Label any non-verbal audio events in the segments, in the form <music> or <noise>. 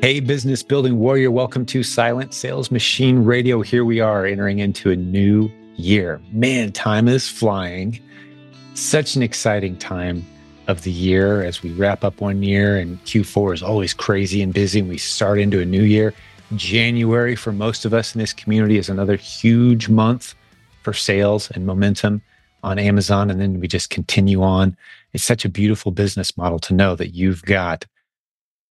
Hey, business building warrior, welcome to Silent Sales Machine Radio. Here we are entering into a new year. Man, time is flying. Such an exciting time of the year as we wrap up one year, and Q4 is always crazy and busy. And we start into a new year. January, for most of us in this community, is another huge month for sales and momentum on Amazon. And then we just continue on. It's such a beautiful business model to know that you've got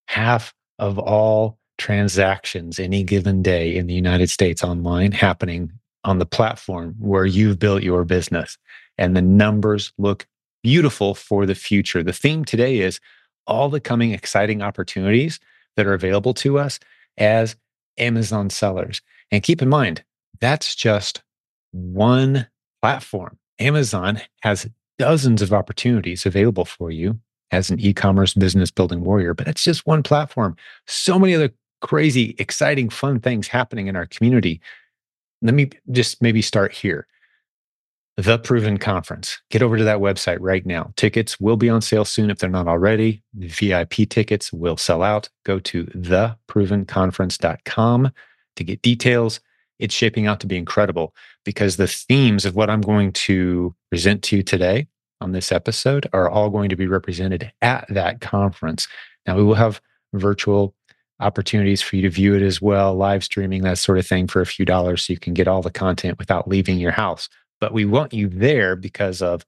half of all transactions any given day in the United States online happening on the platform where you've built your business. And the numbers look beautiful for the future. The theme today is all the coming exciting opportunities that are available to us as Amazon sellers. And keep in mind, that's just one platform. Amazon has dozens of opportunities available for you as an e-commerce business building warrior, but it's just one platform. So many other crazy, exciting, fun things happening in our community. Let me just maybe start here. The Proven Conference. Get over to that website right now. Tickets will be on sale soon if they're not already. VIP tickets will sell out. Go to theprovenconference.com to get details. It's shaping out to be incredible because the themes of what I'm going to present to you today on this episode are all going to be represented at that conference. Now, we will have virtual opportunities for you to view it as well, live streaming, that sort of thing for a few dollars so you can get all the content without leaving your house. But we want you there because of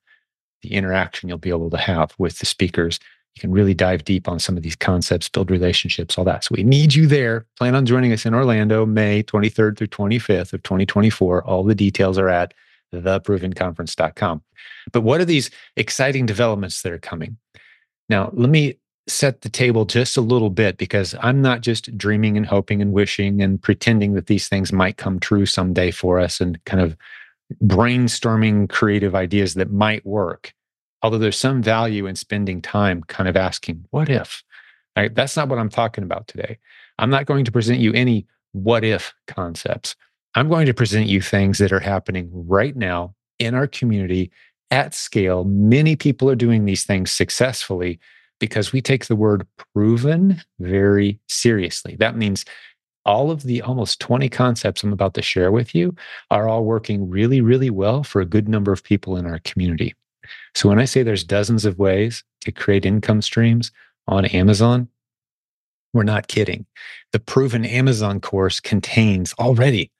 the interaction you'll be able to have with the speakers. You can really dive deep on some of these concepts, build relationships, all that. So we need you there. Plan on joining us in Orlando, May 23rd through 25th of 2024. All the details are at theprovenconference.com. But what are these exciting developments that are coming? Now, let me set the table just a little bit because I'm not just dreaming and hoping and wishing and pretending that these things might come true someday for us and kind of brainstorming creative ideas that might work. Although there's some value in spending time kind of asking, what if? That's not what I'm talking about today. I'm not going to present you any what if concepts. I'm going to present you things that are happening right now in our community at scale. Many people are doing these things successfully because we take the word proven very seriously. That means all of the almost 20 concepts I'm about to share with you are all working really, really well for a good number of people in our community. So when I say there's dozens of ways to create income streams on Amazon, we're not kidding. The proven Amazon course contains already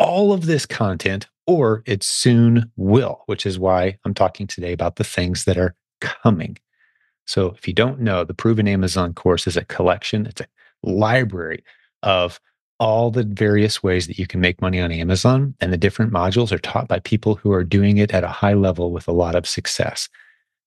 all of this content, or it soon will, which is why I'm talking today about the things that are coming. So, if you don't know, the Proven Amazon course is a collection, it's a library of all the various ways that you can make money on Amazon. And the different modules are taught by people who are doing it at a high level with a lot of success.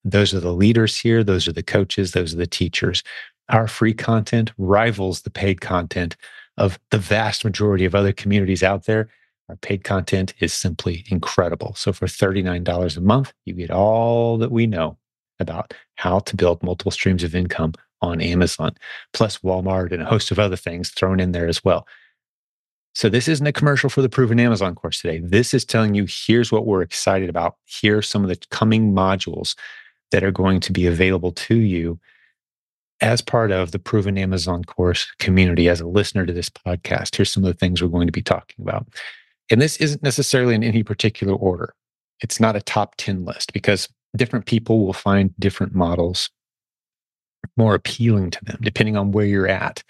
Those are the leaders here, those are the coaches, those are the teachers. Our free content rivals the paid content of the vast majority of other communities out there. Our paid content is simply incredible. So for $39 a month, you get all that we know about how to build multiple streams of income on Amazon, plus Walmart and a host of other things thrown in there as well. So this isn't a commercial for the proven Amazon course today. This is telling you here's what we're excited about. Here are some of the coming modules that are going to be available to you as part of the proven Amazon course community as a listener to this podcast. Here's some of the things we're going to be talking about. And this isn't necessarily in any particular order. It's not a top 10 list because different people will find different models more appealing to them, depending on where you're at,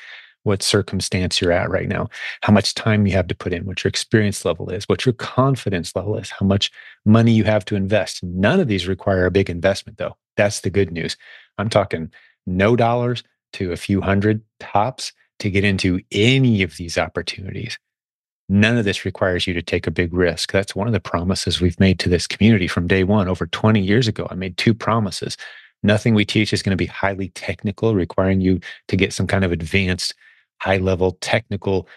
what circumstance you're at right now, how much time you have to put in, what your experience level is, what your confidence level is, how much money you have to invest. None of these require a big investment, though. That's the good news. I'm talking no dollars to a few hundred tops to get into any of these opportunities. None of this requires you to take a big risk. That's one of the promises we've made to this community from day one. Over 20 years ago, I made two promises. Nothing we teach is going to be highly technical, requiring you to get some kind of advanced, high level technical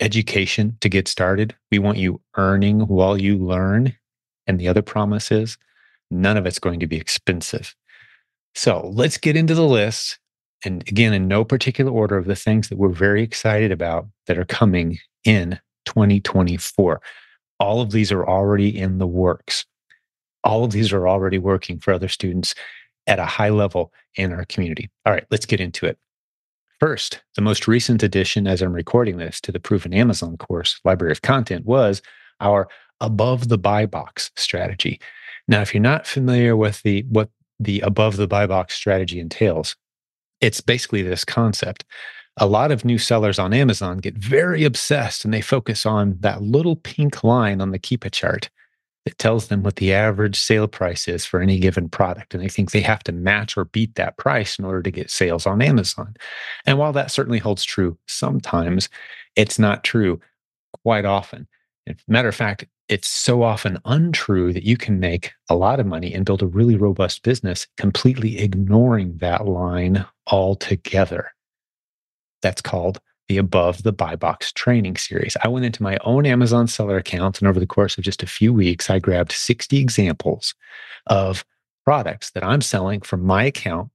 education to get started. We want you earning while you learn. And the other promise is none of it's going to be expensive. So let's get into the list. And again, in no particular order of the things that we're very excited about that are coming in 2024. All of these are already in the works. All of these are already working for other students at a high level in our community. All right, let's get into it. First, the most recent addition, as I'm recording this, to the Proven Amazon course library of content was our above the buy box strategy. Now, if you're not familiar with the what the above the buy box strategy entails, it's basically this concept. A lot of new sellers on Amazon get very obsessed and they focus on that little pink line on the Keepa chart that tells them what the average sale price is for any given product. And they think they have to match or beat that price in order to get sales on Amazon. And while that certainly holds true sometimes, it's not true quite often. Matter of fact, it's so often untrue that you can make a lot of money and build a really robust business completely ignoring that line altogether. That's called the Above the Buy Box training series. I went into my own Amazon seller account, and over the course of just a few weeks, I grabbed 60 examples of products that I'm selling from my account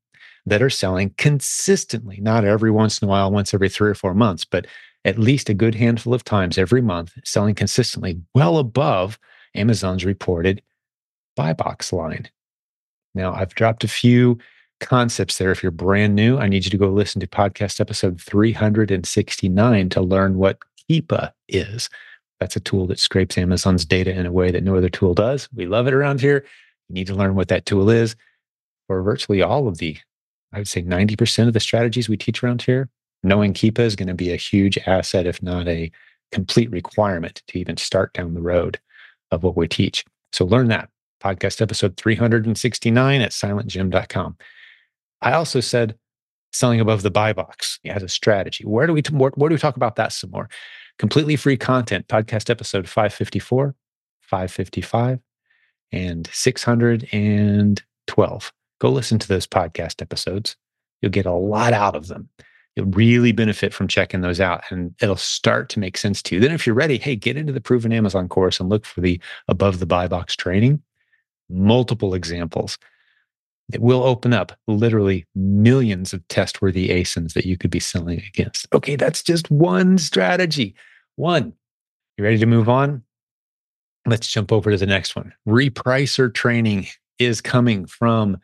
that are selling consistently, not every once in a while, once every three or four months, but at least a good handful of times every month, selling consistently well above Amazon's reported buy box line. Now, I've dropped a few concepts there. If you're brand new, I need you to go listen to podcast episode 369 to learn what Keepa is. That's a tool that scrapes Amazon's data in a way that no other tool does. We love it around here. You need to learn what that tool is. For virtually all of the, I would say 90% of the strategies we teach around here, knowing Keepa is going to be a huge asset, if not a complete requirement to even start down the road of what we teach. So learn that. Podcast episode 369 at silentjim.com. I also said selling above the buy box as a strategy. Where do we where, where do we talk about that some more? Completely free content, podcast episode 554, 555, and 612. Go listen to those podcast episodes. You'll get a lot out of them. You'll really benefit from checking those out and it'll start to make sense to you. Then, if you're ready, hey, get into the Proven Amazon course and look for the above the buy box training. Multiple examples. It will open up literally millions of test worthy ASINs that you could be selling against. Okay, that's just one strategy. One. You ready to move on? Let's jump over to the next one. Repricer training is coming from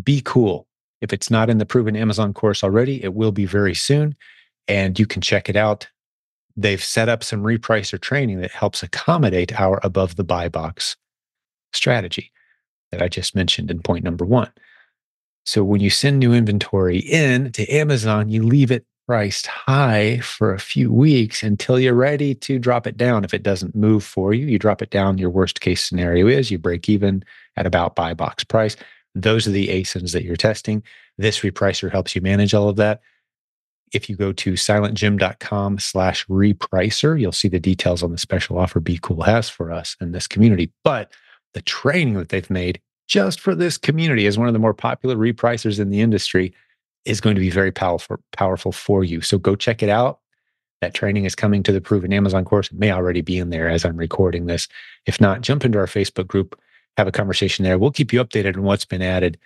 BQool. If it's not in the proven Amazon course already, it will be very soon. And you can check it out. They've set up some repricer training that helps accommodate our above the buy box strategy that I just mentioned in point number one. So when you send new inventory in to Amazon, you leave it priced high for a few weeks until you're ready to drop it down. If it doesn't move for you, you drop it down. Your worst case scenario is you break even at about buy box price. Those are the ASINs that you're testing. This repricer helps you manage all of that. If you go to silentjim.com slash repricer, you'll see the details on the special offer BQool has for us in this community. But the training that they've made just for this community as one of the more popular repricers in the industry is going to be very powerful, powerful for you. So go check it out. That training is coming to the Proven Amazon course. It may already be in there as I'm recording this. If not, jump into our Facebook group have a conversation there. We'll keep you updated on what's been added.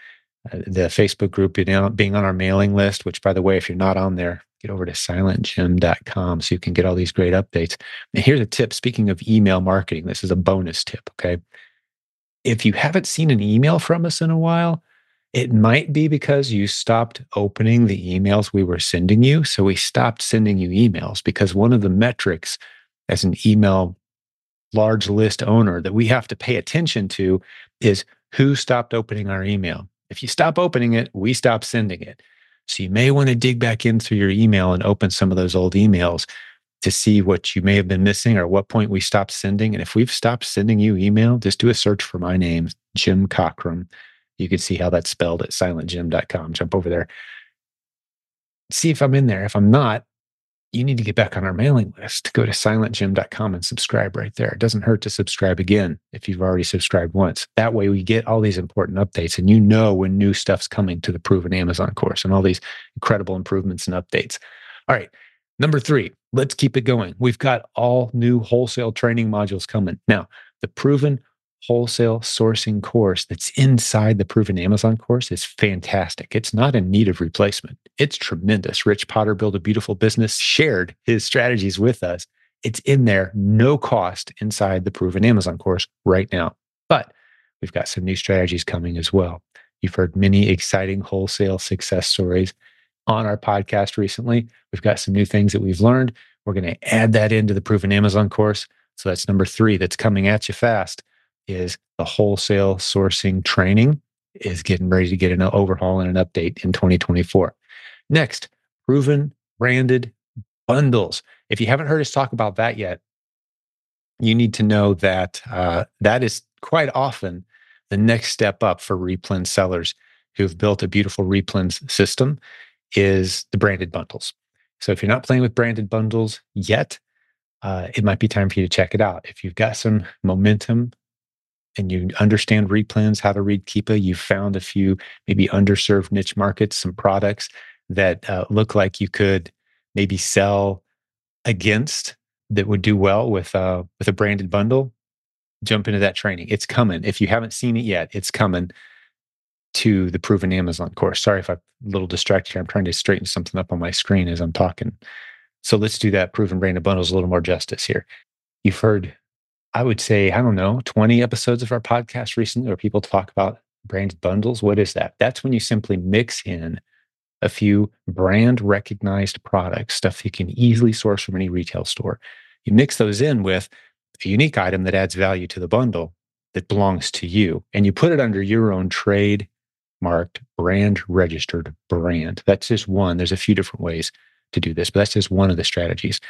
Uh, the Facebook group, you know, being on our mailing list, which by the way, if you're not on there, get over to silentjim.com so you can get all these great updates. And here's a tip. Speaking of email marketing, this is a bonus tip. Okay. If you haven't seen an email from us in a while, it might be because you stopped opening the emails we were sending you. So we stopped sending you emails because one of the metrics as an email large list owner that we have to pay attention to is who stopped opening our email. If you stop opening it, we stop sending it. So you may want to dig back in through your email and open some of those old emails to see what you may have been missing or what point we stopped sending. And if we've stopped sending you email, just do a search for my name, Jim Cockrum. You can see how that's spelled at silentjim.com. Jump over there. See if I'm in there. If I'm not, you need to get back on our mailing list. Go to silentjim.com and subscribe right there. It doesn't hurt to subscribe again if you've already subscribed once. That way, we get all these important updates and you know when new stuff's coming to the proven Amazon course and all these incredible improvements and updates. All right. Number three, let's keep it going. We've got all new wholesale training modules coming. Now, the proven wholesale sourcing course that's inside the proven Amazon course is fantastic. It's not in need of replacement. It's tremendous. Rich Potter built a beautiful business, shared his strategies with us. It's in there, no cost inside the proven Amazon course right now. But we've got some new strategies coming as well. You've heard many exciting wholesale success stories. On our podcast recently. We've got some new things that we've learned. We're going to add that into the proven Amazon course. So that's number three that's coming at you fast is the wholesale sourcing training is getting ready to get an overhaul and an update in 2024. Next, proven branded bundles. If you haven't heard us talk about that yet, you need to know that uh, that is quite often the next step up for replen sellers who've built a beautiful replen system is the branded bundles. So if you're not playing with branded bundles yet, uh, it might be time for you to check it out. If you've got some momentum and you understand replens, how to read Keepa, you've found a few maybe underserved niche markets, some products that uh, look like you could maybe sell against that would do well with uh, with a branded bundle, jump into that training. It's coming. If you haven't seen it yet, it's coming to the proven Amazon course. Sorry if I'm a little distracted here. I'm trying to straighten something up on my screen as I'm talking. So let's do that proven branded bundles a little more justice here. You've heard, I would say, I don't know, 20 episodes of our podcast recently where people talk about branded bundles. What is that? That's when you simply mix in a few brand recognized products, stuff you can easily source from any retail store. You mix those in with a unique item that adds value to the bundle that belongs to you, and you put it under your own trade marked, brand registered brand. That's just one. There's a few different ways to do this, but that's just one of the strategies.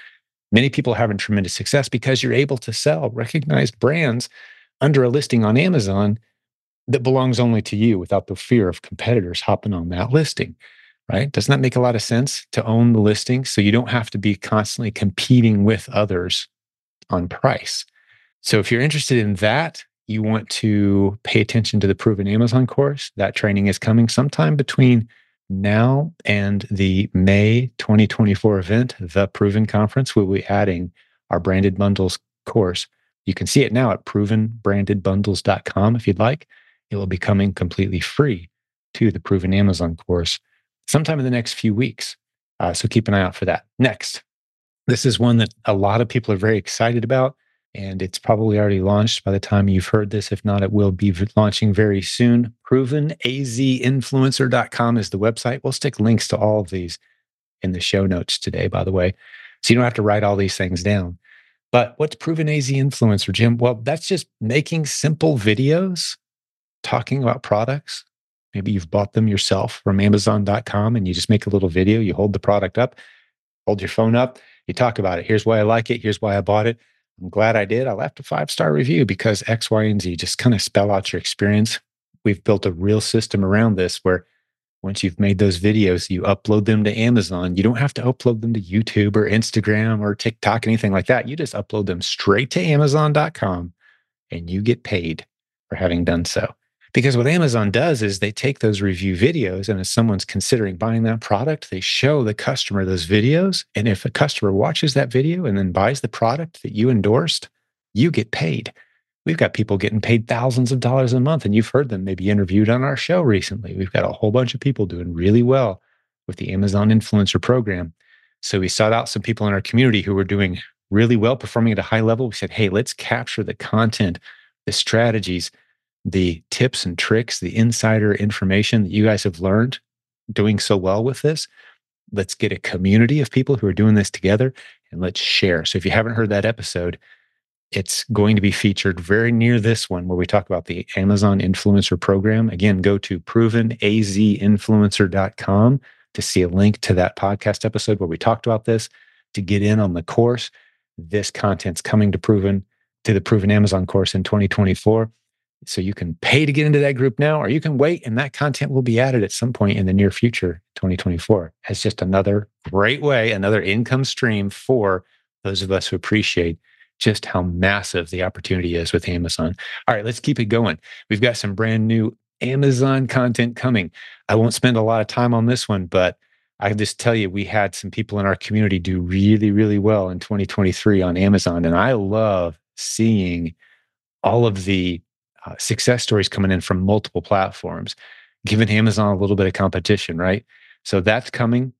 Many people are having tremendous success because you're able to sell recognized brands under a listing on Amazon that belongs only to you without the fear of competitors hopping on that listing, right? Doesn't that make a lot of sense to own the listing so you don't have to be constantly competing with others on price? So if you're interested in that, you want to pay attention to the Proven Amazon course. That training is coming sometime between now and the May 2024 event, the Proven Conference. We'll be adding our branded bundles course. You can see it now at provenbrandedbundles.com if you'd like. It will be coming completely free to the Proven Amazon course sometime in the next few weeks. Uh, so keep an eye out for that. Next, this is one that a lot of people are very excited about and it's probably already launched by the time you've heard this. If not, it will be launching very soon. ProvenAZinfluencer.com is the website. We'll stick links to all of these in the show notes today, by the way. So you don't have to write all these things down. But what's Proven AZ Influencer, Jim? Well, that's just making simple videos talking about products. Maybe you've bought them yourself from Amazon.com and you just make a little video. You hold the product up, hold your phone up, you talk about it. Here's why I like it. Here's why I bought it I'm glad I did. I left a five star review because X, Y, and Z just kind of spell out your experience. We've built a real system around this where once you've made those videos, you upload them to Amazon. You don't have to upload them to YouTube or Instagram or TikTok, anything like that. You just upload them straight to Amazon.com and you get paid for having done so. Because what Amazon does is they take those review videos, and if someone's considering buying that product, they show the customer those videos. And if a customer watches that video and then buys the product that you endorsed, you get paid. We've got people getting paid thousands of dollars a month, and you've heard them maybe interviewed on our show recently. We've got a whole bunch of people doing really well with the Amazon Influencer Program. So we sought out some people in our community who were doing really well, performing at a high level. We said, hey, let's capture the content, the strategies the tips and tricks, the insider information that you guys have learned doing so well with this. Let's get a community of people who are doing this together and let's share. So if you haven't heard that episode, it's going to be featured very near this one where we talk about the Amazon influencer program. Again, go to provenazinfluencer.com to see a link to that podcast episode where we talked about this to get in on the course. This content's coming to Proven to the Proven Amazon course in 2024. So you can pay to get into that group now, or you can wait and that content will be added at some point in the near future, 2024, as just another great way, another income stream for those of us who appreciate just how massive the opportunity is with Amazon. All right, let's keep it going. We've got some brand new Amazon content coming. I won't spend a lot of time on this one, but I can just tell you, we had some people in our community do really, really well in 2023 on Amazon. And I love seeing all of the uh, success stories coming in from multiple platforms, giving Amazon a little bit of competition, right? So that's coming.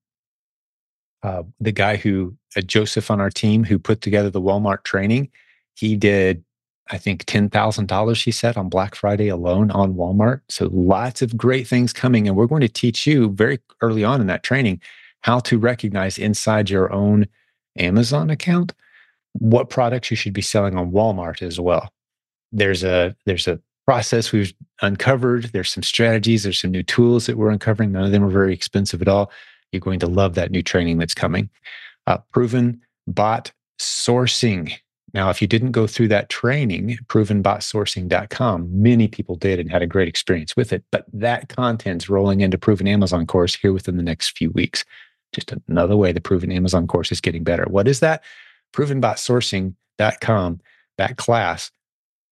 Uh, the guy who, uh, Joseph on our team, who put together the Walmart training, he did I think $10,000 he said on Black Friday alone on Walmart. So lots of great things coming. And we're going to teach you very early on in that training how to recognize inside your own Amazon account what products you should be selling on Walmart as well. There's a there's a process we've uncovered. There's some strategies. There's some new tools that we're uncovering. None of them are very expensive at all. You're going to love that new training that's coming. Uh, proven bot sourcing. Now, if you didn't go through that training, provenbotsourcing.com, many people did and had a great experience with it. But that content's rolling into Proven Amazon course here within the next few weeks. Just another way the Proven Amazon course is getting better. What is that? Provenbotsourcing.com, that class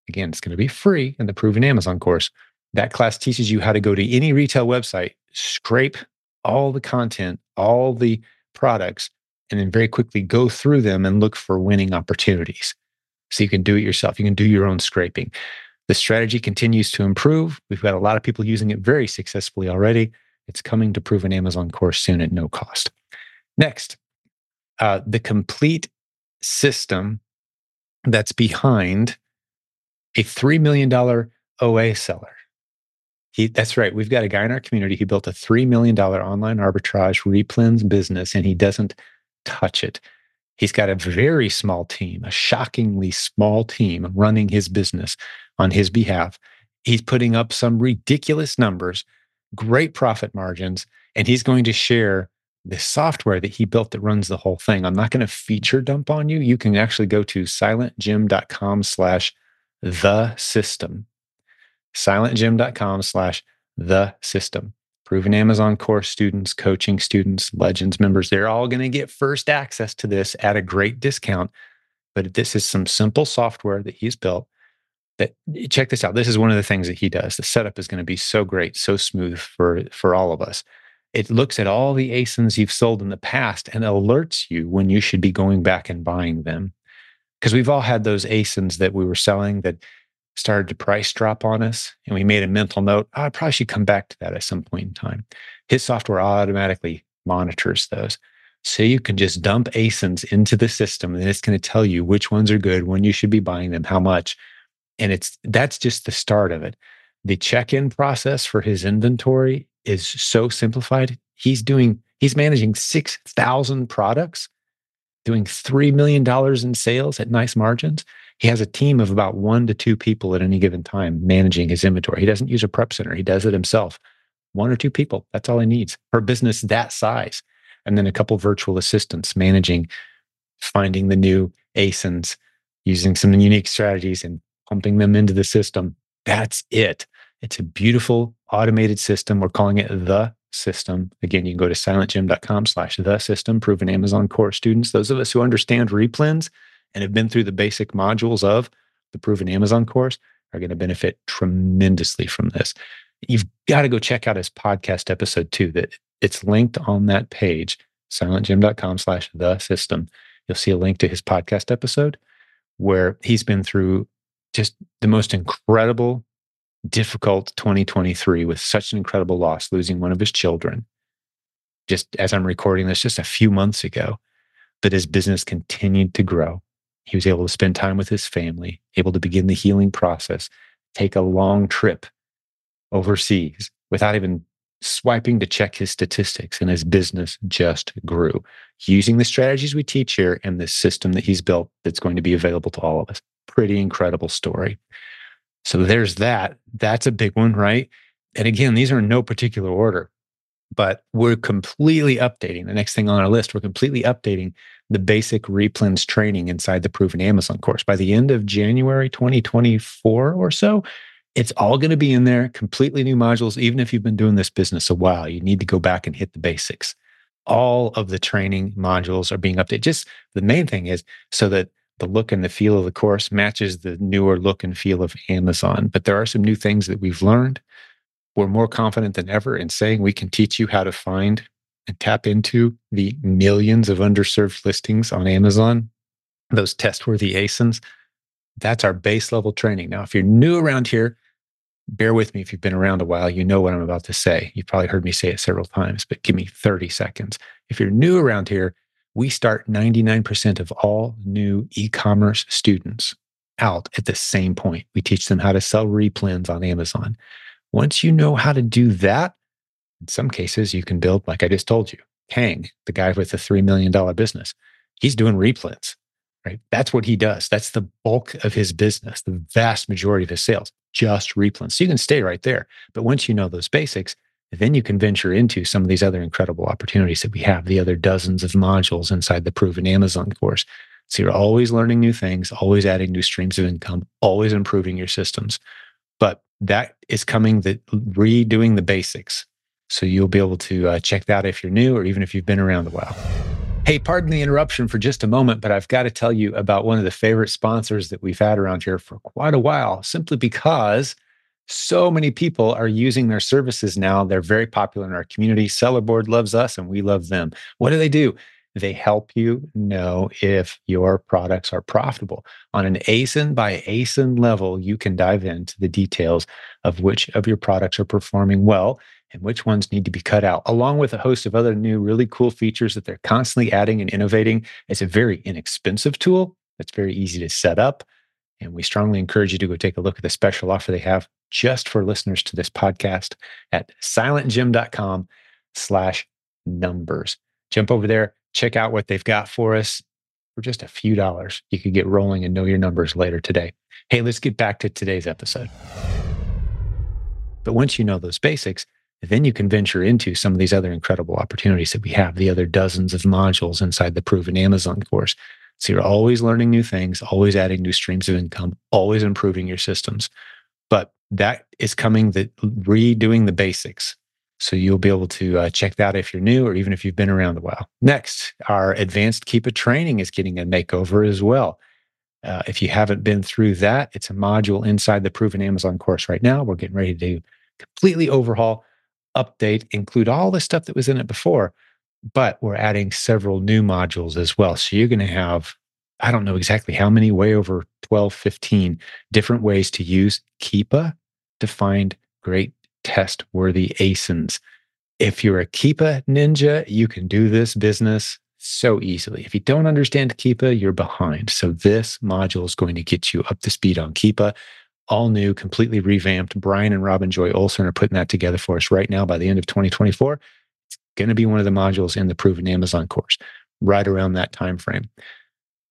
Again, it's going to be free in the Proven Amazon course. That class teaches you how to go to any retail website, scrape all the content, all the products, and then very quickly go through them and look for winning opportunities. So you can do it yourself. You can do your own scraping. The strategy continues to improve. We've got a lot of people using it very successfully already. It's coming to Proven Amazon course soon at no cost. Next, uh, the complete system that's behind a $3 million OA seller. He, that's right. We've got a guy in our community who built a $3 million online arbitrage replens business and he doesn't touch it. He's got a very small team, a shockingly small team running his business on his behalf. He's putting up some ridiculous numbers, great profit margins, and he's going to share the software that he built that runs the whole thing. I'm not going to feature dump on you. You can actually go to silentjim.com slash the system. Silentjim.com slash the system. Proven Amazon course students, coaching students, Legends members, they're all going to get first access to this at a great discount. But this is some simple software that he's built that check this out. This is one of the things that he does. The setup is going to be so great, so smooth for, for all of us. It looks at all the ASINs you've sold in the past and alerts you when you should be going back and buying them because we've all had those ASINs that we were selling that started to price drop on us. And we made a mental note, oh, I probably should come back to that at some point in time. His software automatically monitors those. So you can just dump ASINs into the system and it's going to tell you which ones are good, when you should be buying them, how much. And it's that's just the start of it. The check-in process for his inventory is so simplified. He's doing, he's managing 6,000 products doing $3 million in sales at nice margins. He has a team of about one to two people at any given time managing his inventory. He doesn't use a prep center, he does it himself. One or two people, that's all he needs for business that size. And then a couple virtual assistants managing, finding the new ASINs, using some unique strategies and pumping them into the system. That's it. It's a beautiful automated system. We're calling it the system. Again, you can go to silentjim.com slash the system, proven Amazon course students. Those of us who understand replens and have been through the basic modules of the proven Amazon course are going to benefit tremendously from this. You've got to go check out his podcast episode too. That it's linked on that page, silentjim.com slash the system. You'll see a link to his podcast episode where he's been through just the most incredible difficult 2023 with such an incredible loss, losing one of his children. Just as I'm recording this, just a few months ago, but his business continued to grow. He was able to spend time with his family, able to begin the healing process, take a long trip overseas without even swiping to check his statistics, and his business just grew using the strategies we teach here and the system that he's built that's going to be available to all of us. Pretty incredible story. So there's that. That's a big one, right? And again, these are in no particular order, but we're completely updating the next thing on our list. We're completely updating the basic replens training inside the proven Amazon course. By the end of January 2024 or so, it's all going to be in there, completely new modules. Even if you've been doing this business a while, you need to go back and hit the basics. All of the training modules are being updated. Just the main thing is so that the look and the feel of the course matches the newer look and feel of Amazon. But there are some new things that we've learned. We're more confident than ever in saying we can teach you how to find and tap into the millions of underserved listings on Amazon, those test worthy ASINs. That's our base level training. Now, if you're new around here, bear with me if you've been around a while. You know what I'm about to say. You've probably heard me say it several times, but give me 30 seconds. If you're new around here, we start 99% of all new e commerce students out at the same point. We teach them how to sell replens on Amazon. Once you know how to do that, in some cases, you can build, like I just told you, Kang, the guy with the $3 million business, he's doing replens, right? That's what he does. That's the bulk of his business, the vast majority of his sales, just replens. So you can stay right there. But once you know those basics, then you can venture into some of these other incredible opportunities that we have, the other dozens of modules inside the Proven Amazon course. So you're always learning new things, always adding new streams of income, always improving your systems. But that is coming, the redoing the basics. So you'll be able to uh, check that if you're new or even if you've been around a while. Hey, pardon the interruption for just a moment, but I've got to tell you about one of the favorite sponsors that we've had around here for quite a while, simply because so many people are using their services now. They're very popular in our community. sellerboard loves us and we love them. What do they do? They help you know if your products are profitable. On an ASIN by ASIN level, you can dive into the details of which of your products are performing well and which ones need to be cut out, along with a host of other new, really cool features that they're constantly adding and innovating. It's a very inexpensive tool that's very easy to set up. And we strongly encourage you to go take a look at the special offer they have just for listeners to this podcast at silentjim.com slash numbers. Jump over there, check out what they've got for us for just a few dollars. You could get rolling and know your numbers later today. Hey, let's get back to today's episode. But once you know those basics, then you can venture into some of these other incredible opportunities that we have, the other dozens of modules inside the Proven Amazon course. So you're always learning new things, always adding new streams of income, always improving your systems. But that is coming, the redoing the basics. So you'll be able to uh, check that if you're new or even if you've been around a while. Next, our advanced Keepa training is getting a makeover as well. Uh, if you haven't been through that, it's a module inside the Proven Amazon course right now. We're getting ready to completely overhaul, update, include all the stuff that was in it before, but we're adding several new modules as well. So you're going to have, I don't know exactly how many, way over 12, 15 different ways to use Keepa to find great test worthy ASINs. If you're a Keepa ninja, you can do this business so easily. If you don't understand Keepa, you're behind. So this module is going to get you up to speed on Keepa. All new, completely revamped. Brian and Robin Joy Olson are putting that together for us right now by the end of 2024. It's going to be one of the modules in the proven Amazon course right around that time frame.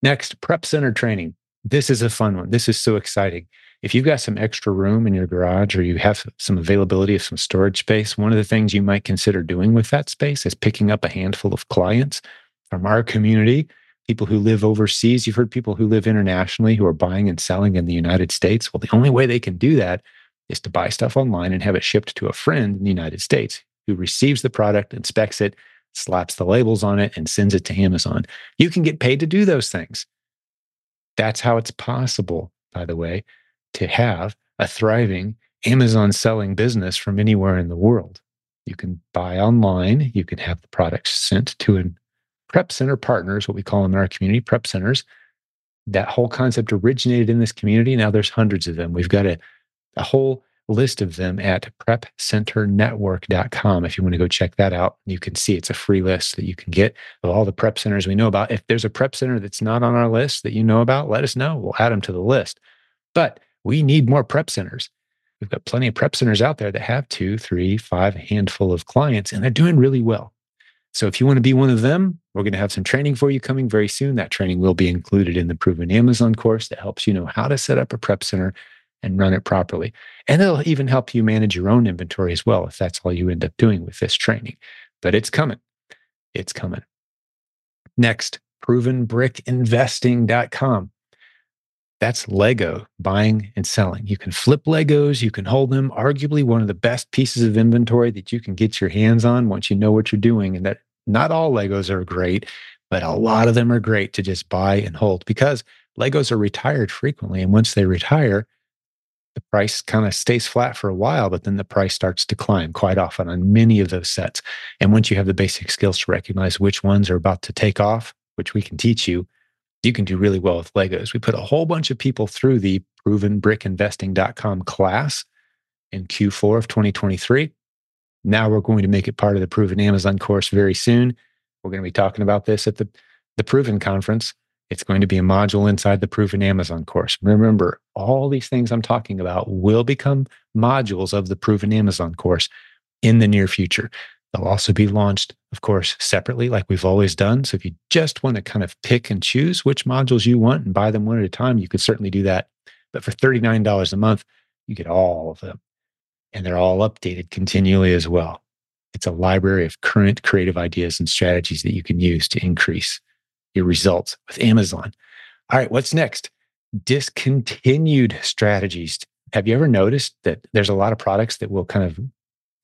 Next, prep center training. This is a fun one. This is so exciting if you've got some extra room in your garage or you have some availability of some storage space, one of the things you might consider doing with that space is picking up a handful of clients from our community, people who live overseas. You've heard people who live internationally who are buying and selling in the United States. Well, the only way they can do that is to buy stuff online and have it shipped to a friend in the United States who receives the product, inspects it, slaps the labels on it, and sends it to Amazon. You can get paid to do those things. That's how it's possible, by the way, to have a thriving Amazon selling business from anywhere in the world. You can buy online, you can have the products sent to a prep center partners, what we call them in our community, prep centers. That whole concept originated in this community. Now there's hundreds of them. We've got a, a whole list of them at prepcenternetwork.com. If you want to go check that out, you can see it's a free list that you can get of all the prep centers we know about. If there's a prep center that's not on our list that you know about, let us know. We'll add them to the list. But we need more prep centers. We've got plenty of prep centers out there that have two, three, five handful of clients, and they're doing really well. So if you want to be one of them, we're going to have some training for you coming very soon. That training will be included in the Proven Amazon course that helps you know how to set up a prep center and run it properly. And it'll even help you manage your own inventory as well, if that's all you end up doing with this training. But it's coming. It's coming. Next, provenbrickinvesting.com. That's Lego buying and selling. You can flip Legos, you can hold them. Arguably, one of the best pieces of inventory that you can get your hands on once you know what you're doing. And that not all Legos are great, but a lot of them are great to just buy and hold because Legos are retired frequently. And once they retire, the price kind of stays flat for a while, but then the price starts to climb quite often on many of those sets. And once you have the basic skills to recognize which ones are about to take off, which we can teach you, you can do really well with Legos. We put a whole bunch of people through the provenbrickinvesting.com class in Q4 of 2023. Now we're going to make it part of the Proven Amazon course very soon. We're going to be talking about this at the, the Proven conference It's going to be a module inside the Proven Amazon course. Remember, all these things I'm talking about will become modules of the Proven Amazon course in the near future. They'll also be launched, of course, separately, like we've always done. So if you just want to kind of pick and choose which modules you want and buy them one at a time, you could certainly do that. But for $39 a month, you get all of them. And they're all updated continually as well. It's a library of current creative ideas and strategies that you can use to increase your results with Amazon. All right, what's next? Discontinued strategies. Have you ever noticed that there's a lot of products that will kind of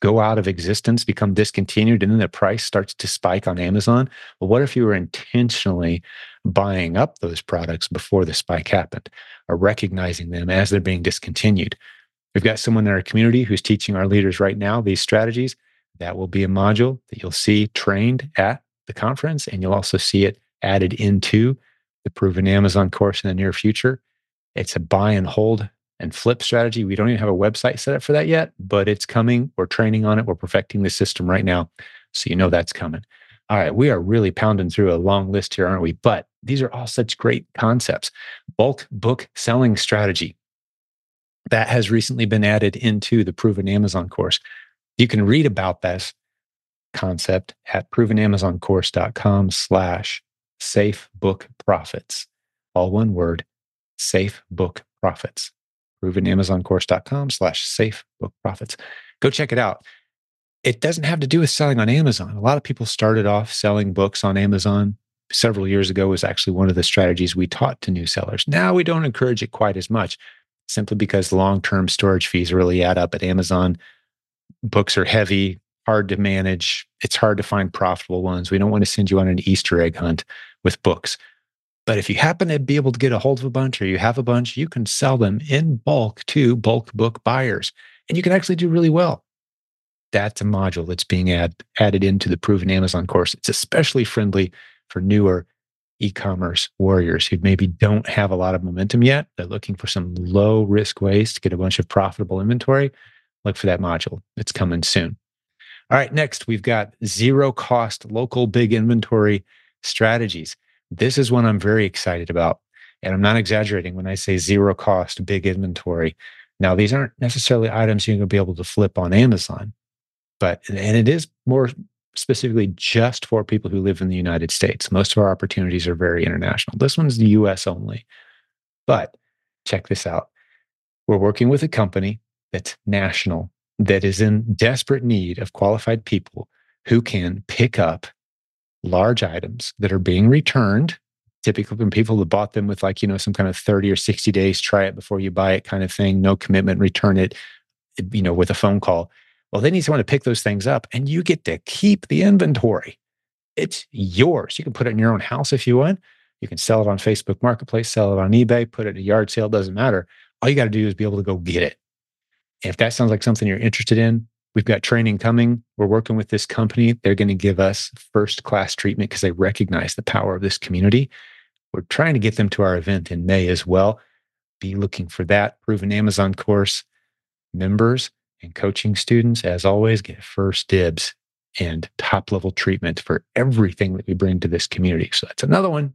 go out of existence, become discontinued, and then the price starts to spike on Amazon? Well, what if you were intentionally buying up those products before the spike happened or recognizing them as they're being discontinued? We've got someone in our community who's teaching our leaders right now these strategies. That will be a module that you'll see trained at the conference, and you'll also see it added into the proven Amazon course in the near future. It's a buy and hold and flip strategy. We don't even have a website set up for that yet, but it's coming. We're training on it. We're perfecting the system right now. So you know that's coming. All right, we are really pounding through a long list here, aren't we? But these are all such great concepts. Bulk book selling strategy that has recently been added into the proven Amazon course. You can read about this concept at provenamazoncourse.com slash safe book profits. All one word, safe book profits. Provenamazoncourse.com slash safe book profits. Go check it out. It doesn't have to do with selling on Amazon. A lot of people started off selling books on Amazon several years ago was actually one of the strategies we taught to new sellers. Now we don't encourage it quite as much simply because long-term storage fees really add up at Amazon. Books are heavy, hard to manage. It's hard to find profitable ones. We don't want to send you on an Easter egg hunt with books. But if you happen to be able to get a hold of a bunch or you have a bunch, you can sell them in bulk to bulk book buyers. And you can actually do really well. That's a module that's being add, added into the proven Amazon course. It's especially friendly for newer e commerce warriors who maybe don't have a lot of momentum yet. They're looking for some low risk ways to get a bunch of profitable inventory. Look for that module. It's coming soon. All right, next, we've got zero cost local big inventory strategies. This is one I'm very excited about. And I'm not exaggerating when I say zero cost, big inventory. Now, these aren't necessarily items you're going to be able to flip on Amazon, but, and it is more specifically just for people who live in the United States. Most of our opportunities are very international. This one's the US only. But check this out. We're working with a company that's national, that is in desperate need of qualified people who can pick up large items that are being returned typically from people who bought them with like you know some kind of 30 or 60 days try it before you buy it kind of thing no commitment return it you know with a phone call. Well they need someone to pick those things up and you get to keep the inventory. It's yours. You can put it in your own house if you want. You can sell it on facebook marketplace sell it on ebay put it at a yard sale doesn't matter. All you got to do is be able to go get it. If that sounds like something you're interested in We've got training coming. We're working with this company. They're going to give us first class treatment because they recognize the power of this community. We're trying to get them to our event in May as well. Be looking for that proven Amazon course. Members and coaching students, as always, get first dibs and top level treatment for everything that we bring to this community. So that's another one.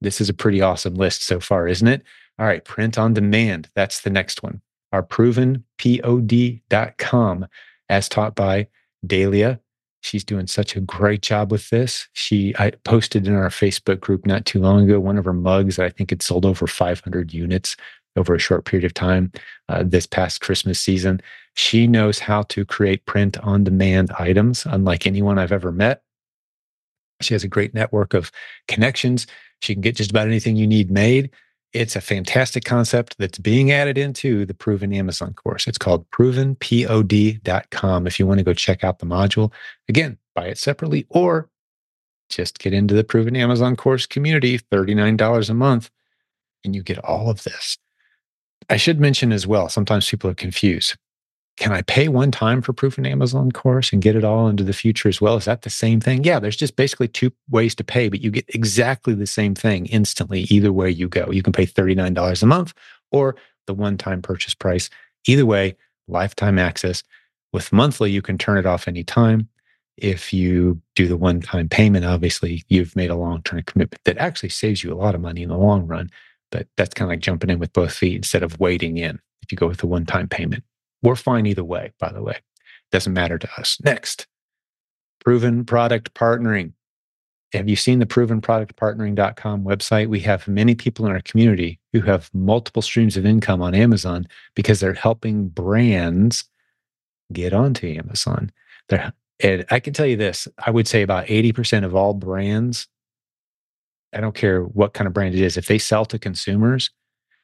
This is a pretty awesome list so far, isn't it? All right, print on demand. That's the next one. Our proven provenpod.com as taught by Dahlia. She's doing such a great job with this. She I posted in our Facebook group not too long ago one of her mugs that I think had sold over 500 units over a short period of time uh, this past Christmas season. She knows how to create print on demand items, unlike anyone I've ever met. She has a great network of connections. She can get just about anything you need made. It's a fantastic concept that's being added into the Proven Amazon course. It's called provenpod.com if you want to go check out the module. Again, buy it separately or just get into the Proven Amazon course community, $39 a month, and you get all of this. I should mention as well, sometimes people are confused can I pay one time for Proven Amazon course and get it all into the future as well? Is that the same thing? Yeah, there's just basically two ways to pay, but you get exactly the same thing instantly either way you go. You can pay $39 a month or the one time purchase price. Either way, lifetime access. With monthly, you can turn it off anytime. If you do the one time payment, obviously you've made a long term commitment that actually saves you a lot of money in the long run. But that's kind of like jumping in with both feet instead of waiting in if you go with the one time payment. We're fine either way, by the way. Doesn't matter to us. Next, proven product partnering. Have you seen the provenproductpartnering.com website? We have many people in our community who have multiple streams of income on Amazon because they're helping brands get onto Amazon. They're, and I can tell you this I would say about 80% of all brands, I don't care what kind of brand it is, if they sell to consumers,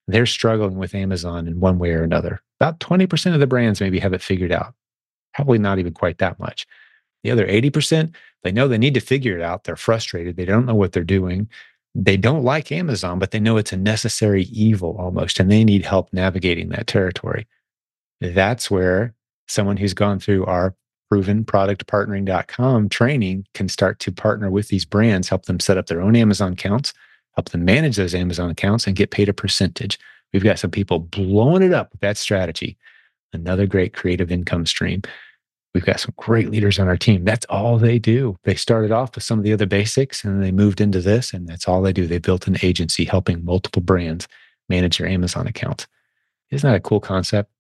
they're struggling with Amazon in one way or another. About 20% of the brands maybe have it figured out. Probably not even quite that much. The other 80%, they know they need to figure it out. They're frustrated. They don't know what they're doing. They don't like Amazon, but they know it's a necessary evil almost, and they need help navigating that territory. That's where someone who's gone through our provenproductpartnering.com training can start to partner with these brands, help them set up their own Amazon accounts, help them manage those Amazon accounts, and get paid a percentage. We've got some people blowing it up with that strategy. Another great creative income stream. We've got some great leaders on our team. That's all they do. They started off with some of the other basics and they moved into this, and that's all they do. They built an agency helping multiple brands manage their Amazon accounts. Isn't that a cool concept?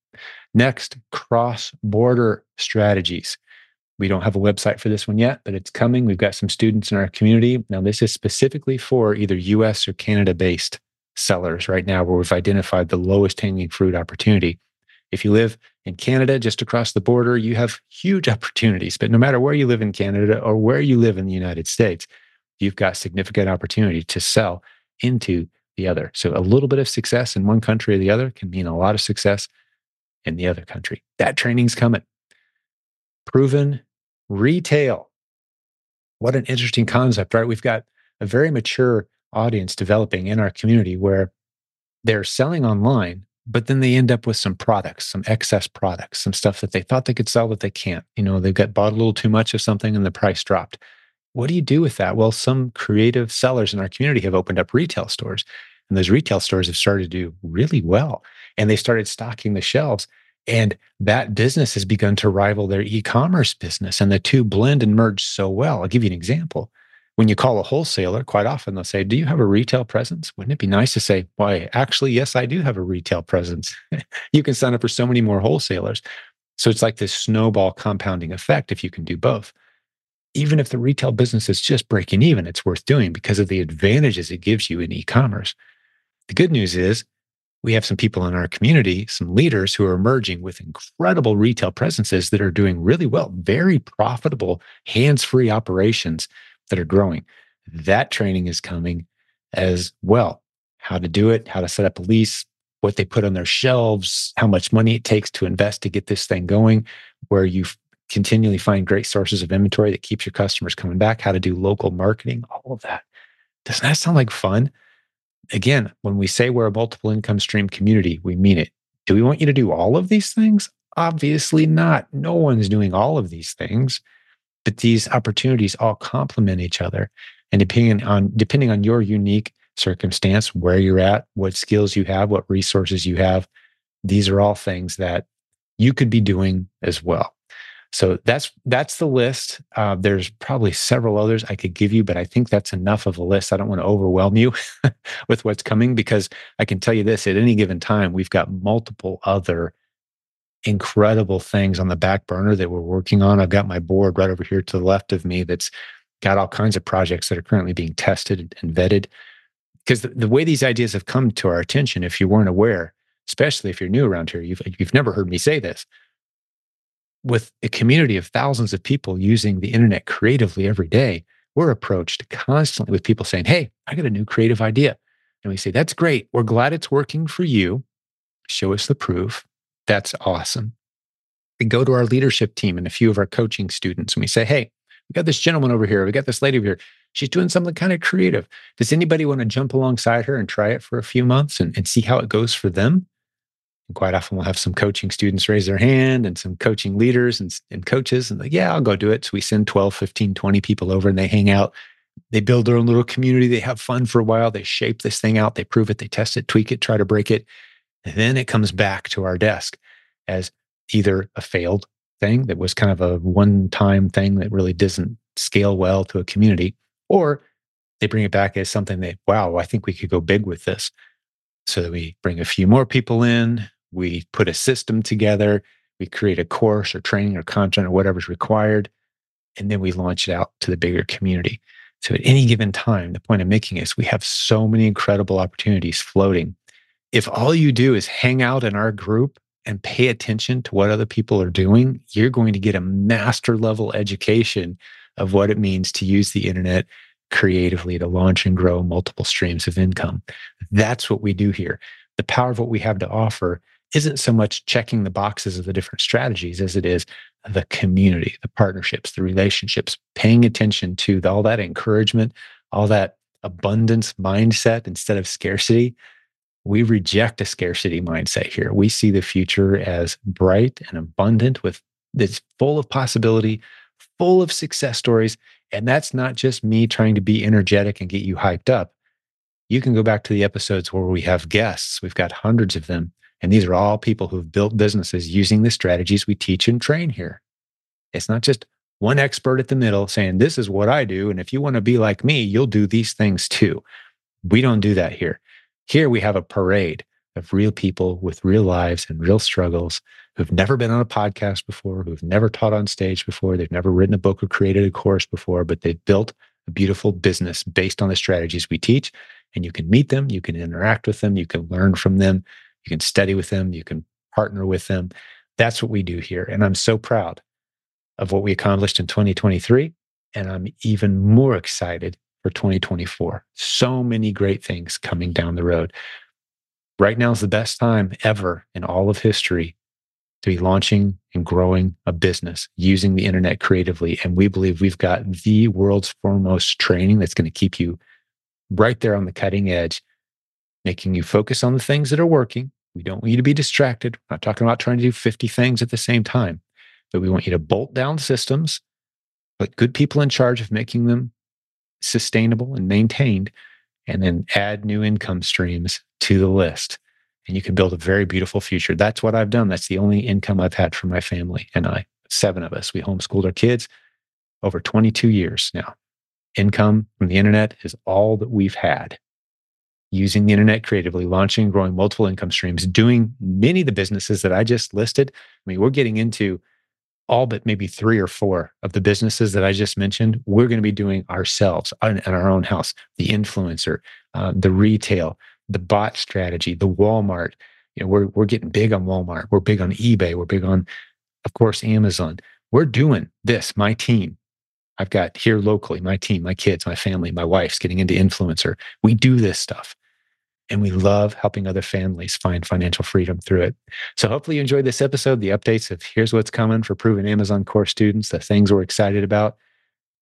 Next, cross border strategies. We don't have a website for this one yet, but it's coming. We've got some students in our community. Now, this is specifically for either US or Canada based sellers right now, where we've identified the lowest hanging fruit opportunity. If you live in Canada, just across the border, you have huge opportunities. But no matter where you live in Canada or where you live in the United States, you've got significant opportunity to sell into the other. So a little bit of success in one country or the other can mean a lot of success in the other country. That training's coming. Proven retail. What an interesting concept, right? We've got a very mature audience developing in our community where they're selling online, but then they end up with some products, some excess products, some stuff that they thought they could sell that they can't. You know, they've got bought a little too much of something and the price dropped. What do you do with that? Well, some creative sellers in our community have opened up retail stores, and those retail stores have started to do really well. And they started stocking the shelves. And that business has begun to rival their e commerce business. And the two blend and merge so well. I'll give you an example when you call a wholesaler, quite often they'll say, Do you have a retail presence? Wouldn't it be nice to say, Why, actually, yes, I do have a retail presence. <laughs> you can sign up for so many more wholesalers. So it's like this snowball compounding effect if you can do both. Even if the retail business is just breaking even, it's worth doing because of the advantages it gives you in e commerce. The good news is we have some people in our community, some leaders who are emerging with incredible retail presences that are doing really well, very profitable, hands free operations that are growing. That training is coming as well. How to do it, how to set up a lease, what they put on their shelves, how much money it takes to invest to get this thing going, where you continually find great sources of inventory that keeps your customers coming back, how to do local marketing, all of that. Doesn't that sound like fun? Again, when we say we're a multiple income stream community, we mean it. Do we want you to do all of these things? Obviously not. No one's doing all of these things but these opportunities all complement each other. And depending on depending on your unique circumstance where you're at what skills you have what resources you have these are all things that you could be doing as well. So that's that's the list. Uh, there's probably several others i could give you but i think that's enough of a list. I don't want to overwhelm you <laughs> with what's coming because i can tell you this at any given time we've got multiple other incredible things on the back burner that we're working on. I've got my board right over here to the left of me that's got all kinds of projects that are currently being tested and vetted. Because the, the way these ideas have come to our attention, if you weren't aware, especially if you're new around here, you've, you've never heard me say this. With a community of thousands of people using the internet creatively every day, we're approached constantly with people saying, Hey, I got a new creative idea. And we say, That's great. We're glad it's working for you. Show us the proof. That's awesome. We go to our leadership team and a few of our coaching students and we say, hey, we got this gentleman over here. We got this lady over here. She's doing something kind of creative. Does anybody want to jump alongside her and try it for a few months and, and see how it goes for them? And quite often we'll have some coaching students raise their hand and some coaching leaders and, and coaches and like, yeah, I'll go do it. So we send 12, 15, 20 people over and they hang out. They build their own little community. They have fun for a while. They shape this thing out. They prove it. They test it, tweak it, try to break it. Then it comes back to our desk as either a failed thing that was kind of a one time thing that really doesn't scale well to a community, or they bring it back as something that, wow, I think we could go big with this. So that we bring a few more people in, we put a system together, we create a course or training or content or whatever's required, and then we launch it out to the bigger community. So at any given time, the point I'm making is we have so many incredible opportunities floating. If all you do is hang out in our group and pay attention to what other people are doing, you're going to get a master level education of what it means to use the internet creatively to launch and grow multiple streams of income. That's what we do here. The power of what we have to offer isn't so much checking the boxes of the different strategies as it is the community, the partnerships, the relationships, paying attention to all that encouragement, all that abundance mindset instead of scarcity. We reject a scarcity mindset here. We see the future as bright and abundant with it's full of possibility, full of success stories. And that's not just me trying to be energetic and get you hyped up. You can go back to the episodes where we have guests. We've got hundreds of them and these are all people who've built businesses using the strategies we teach and train here. It's not just one expert at the middle saying, This is what I do. And if you want to be like me, you'll do these things too. We don't do that here. Here we have a parade of real people with real lives and real struggles who've never been on a podcast before, who've never taught on stage before, they've never written a book or created a course before, but they've built a beautiful business based on the strategies we teach. And you can meet them, you can interact with them, you can learn from them, you can study with them, you can partner with them. That's what we do here. And I'm so proud of what we accomplished in 2023. And I'm even more excited for 2024. So many great things coming down the road. Right now is the best time ever in all of history to be launching and growing a business using the internet creatively. And we believe we've got the world's foremost training that's going to keep you right there on the cutting edge, making you focus on the things that are working we don't want you to be distracted. We're not talking about trying to do 50 things at the same time, but we want you to bolt down systems, put good people in charge of making them sustainable and maintained, and then add new income streams to the list. And you can build a very beautiful future. That's what I've done. That's the only income I've had for my family and I. Seven of us. We homeschooled our kids over 22 years now. Income from the internet is all that we've had using the internet creatively, launching growing multiple income streams, doing many of the businesses that I just listed. I mean, we're getting into all but maybe three or four of the businesses that I just mentioned, we're going to be doing ourselves in our own house. The influencer, uh, the retail, the bot strategy, the Walmart. You know, we're we're getting big on Walmart. We're big on eBay. We're big on, of course, Amazon. We're doing this. My team. I've got here locally, my team, my kids, my family, my wife's getting into influencer. We do this stuff and we love helping other families find financial freedom through it. So hopefully you enjoyed this episode, the updates of here's what's coming for proven Amazon course students, the things we're excited about.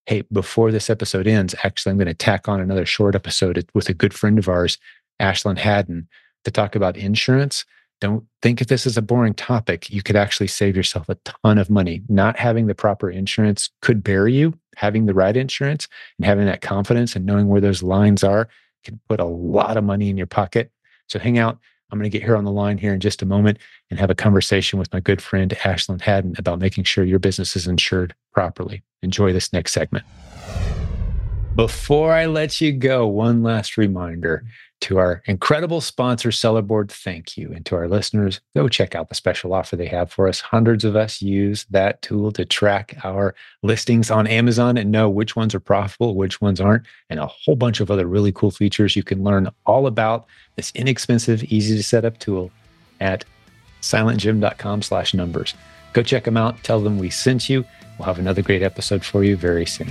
Hey, before this episode ends, actually, I'm going to tack on another short episode with a good friend of ours, Ashlyn Haddon, to talk about insurance. Don't think if this is a boring topic, you could actually save yourself a ton of money. Not having the proper insurance could bury you. Having the right insurance and having that confidence and knowing where those lines are can put a lot of money in your pocket. So hang out. I'm going to get here on the line here in just a moment and have a conversation with my good friend Ashlyn Haddon about making sure your business is insured properly. Enjoy this next segment. Before I let you go, one last reminder to our incredible sponsor, Sellerboard, thank you. And to our listeners, go check out the special offer they have for us. Hundreds of us use that tool to track our listings on Amazon and know which ones are profitable, which ones aren't, and a whole bunch of other really cool features. You can learn all about this inexpensive, easy to set up tool at silentjim.com slash numbers. Go check them out. Tell them we sent you. We'll have another great episode for you very soon.